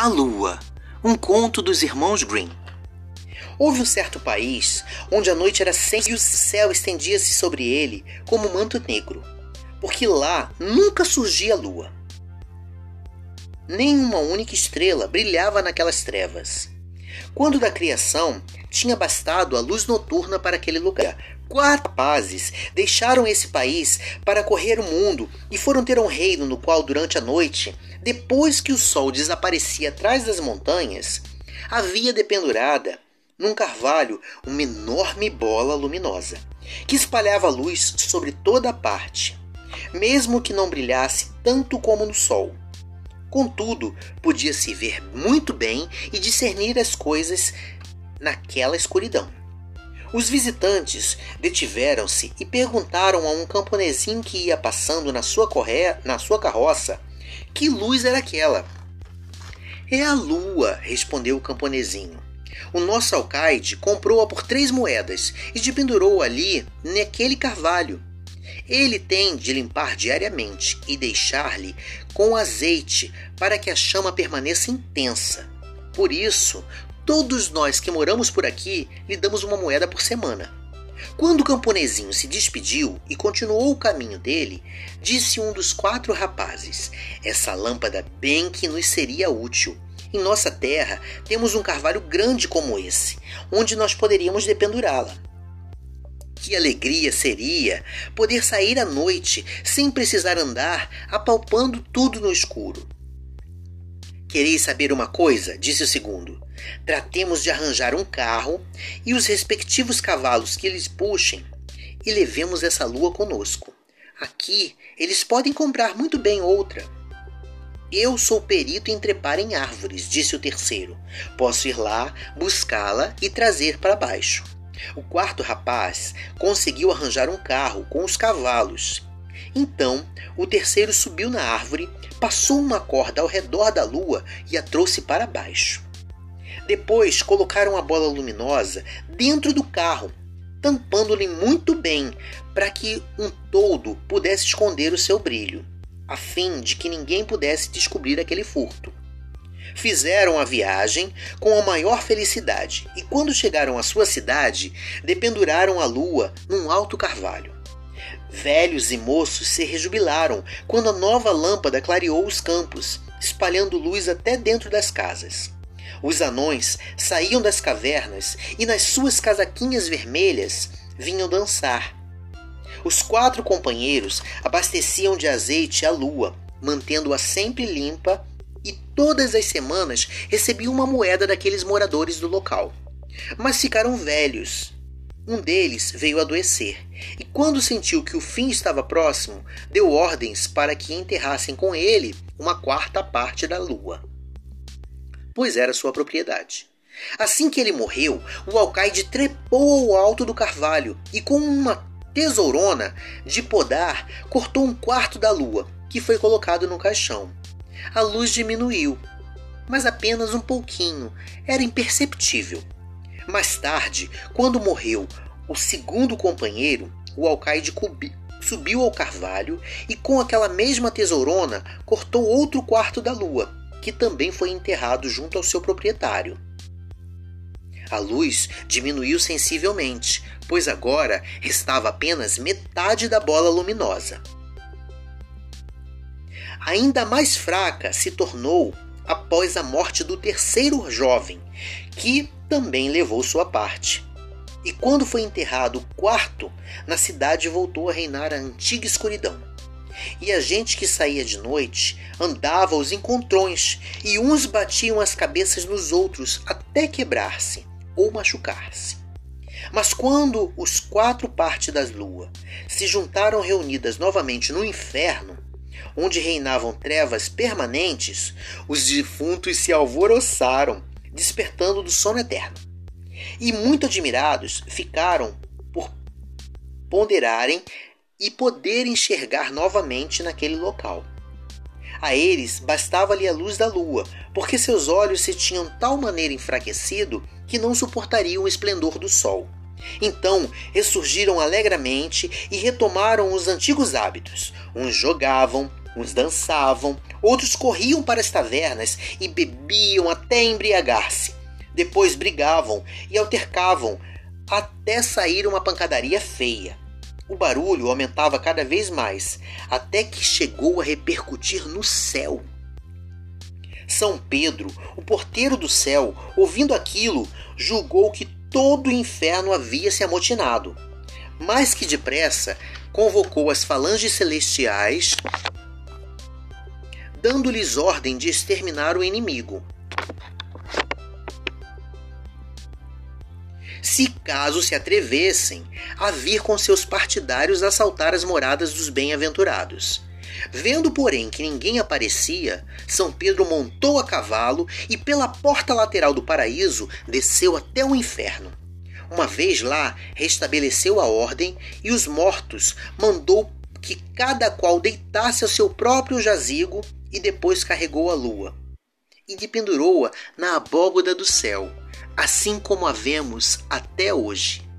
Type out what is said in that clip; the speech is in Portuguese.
A Lua, um conto dos irmãos Grimm. Houve um certo país onde a noite era sem e o céu estendia-se sobre ele como um manto negro, porque lá nunca surgia a lua. Nem uma única estrela brilhava naquelas trevas. Quando da criação, tinha bastado a luz noturna para aquele lugar. Quatro rapazes deixaram esse país para correr o mundo e foram ter um reino no qual, durante a noite, depois que o sol desaparecia atrás das montanhas, havia dependurada num carvalho uma enorme bola luminosa, que espalhava luz sobre toda a parte, mesmo que não brilhasse tanto como no sol. Contudo, podia-se ver muito bem e discernir as coisas naquela escuridão. Os visitantes detiveram-se e perguntaram a um camponesinho que ia passando na sua, correia, na sua carroça que luz era aquela? É a lua, respondeu o camponesinho. O nosso alcaide comprou-a por três moedas e de pendurou ali naquele carvalho. Ele tem de limpar diariamente e deixar-lhe com azeite para que a chama permaneça intensa. Por isso, todos nós que moramos por aqui lhe damos uma moeda por semana. Quando o camponesinho se despediu e continuou o caminho dele, disse um dos quatro rapazes: Essa lâmpada bem que nos seria útil. Em nossa terra temos um carvalho grande como esse, onde nós poderíamos dependurá-la. Que alegria seria poder sair à noite sem precisar andar apalpando tudo no escuro. Quereis saber uma coisa? disse o segundo. Tratemos de arranjar um carro e os respectivos cavalos que eles puxem e levemos essa lua conosco. Aqui eles podem comprar muito bem outra. Eu sou perito em trepar em árvores, disse o terceiro. Posso ir lá, buscá-la e trazer para baixo. O quarto rapaz conseguiu arranjar um carro com os cavalos. Então, o terceiro subiu na árvore, passou uma corda ao redor da lua e a trouxe para baixo. Depois colocaram a bola luminosa dentro do carro, tampando-lhe muito bem para que um todo pudesse esconder o seu brilho, a fim de que ninguém pudesse descobrir aquele furto. Fizeram a viagem com a maior felicidade e, quando chegaram à sua cidade, dependuraram a lua num alto carvalho. Velhos e moços se rejubilaram quando a nova lâmpada clareou os campos, espalhando luz até dentro das casas. Os anões saíam das cavernas e nas suas casaquinhas vermelhas vinham dançar. Os quatro companheiros abasteciam de azeite a lua, mantendo-a sempre limpa, e todas as semanas recebiam uma moeda daqueles moradores do local. Mas ficaram velhos. Um deles veio adoecer, e quando sentiu que o fim estava próximo, deu ordens para que enterrassem com ele uma quarta parte da lua pois era sua propriedade. Assim que ele morreu, o alcaide trepou ao alto do carvalho e, com uma tesourona de podar, cortou um quarto da lua, que foi colocado no caixão. A luz diminuiu, mas apenas um pouquinho, era imperceptível. Mais tarde, quando morreu o segundo companheiro, o alcaide subiu ao carvalho e, com aquela mesma tesourona, cortou outro quarto da lua que também foi enterrado junto ao seu proprietário. A luz diminuiu sensivelmente, pois agora restava apenas metade da bola luminosa. Ainda mais fraca se tornou após a morte do terceiro jovem, que também levou sua parte. E quando foi enterrado o quarto, na cidade voltou a reinar a antiga escuridão e a gente que saía de noite andava aos encontrões, e uns batiam as cabeças nos outros até quebrar-se ou machucar-se. Mas quando os quatro partes das luas se juntaram reunidas novamente no inferno, onde reinavam trevas permanentes, os defuntos se alvoroçaram, despertando do sono eterno. E muito admirados ficaram por ponderarem e poder enxergar novamente naquele local. A eles bastava-lhe a luz da lua, porque seus olhos se tinham tal maneira enfraquecido que não suportariam o esplendor do sol. Então ressurgiram alegremente e retomaram os antigos hábitos. Uns jogavam, Uns dançavam, outros corriam para as tavernas e bebiam até embriagar-se. Depois brigavam e altercavam até sair uma pancadaria feia. O barulho aumentava cada vez mais, até que chegou a repercutir no céu. São Pedro, o porteiro do céu, ouvindo aquilo, julgou que todo o inferno havia se amotinado. Mais que depressa, convocou as falanges celestiais, dando-lhes ordem de exterminar o inimigo. Se caso se atrevessem a vir com seus partidários assaltar as moradas dos bem-aventurados. Vendo, porém, que ninguém aparecia, São Pedro montou a cavalo e, pela porta lateral do paraíso, desceu até o inferno. Uma vez lá, restabeleceu a ordem e os mortos mandou que cada qual deitasse ao seu próprio jazigo e depois carregou a lua e pendurou-a na abóboda do céu, assim como a vemos até hoje.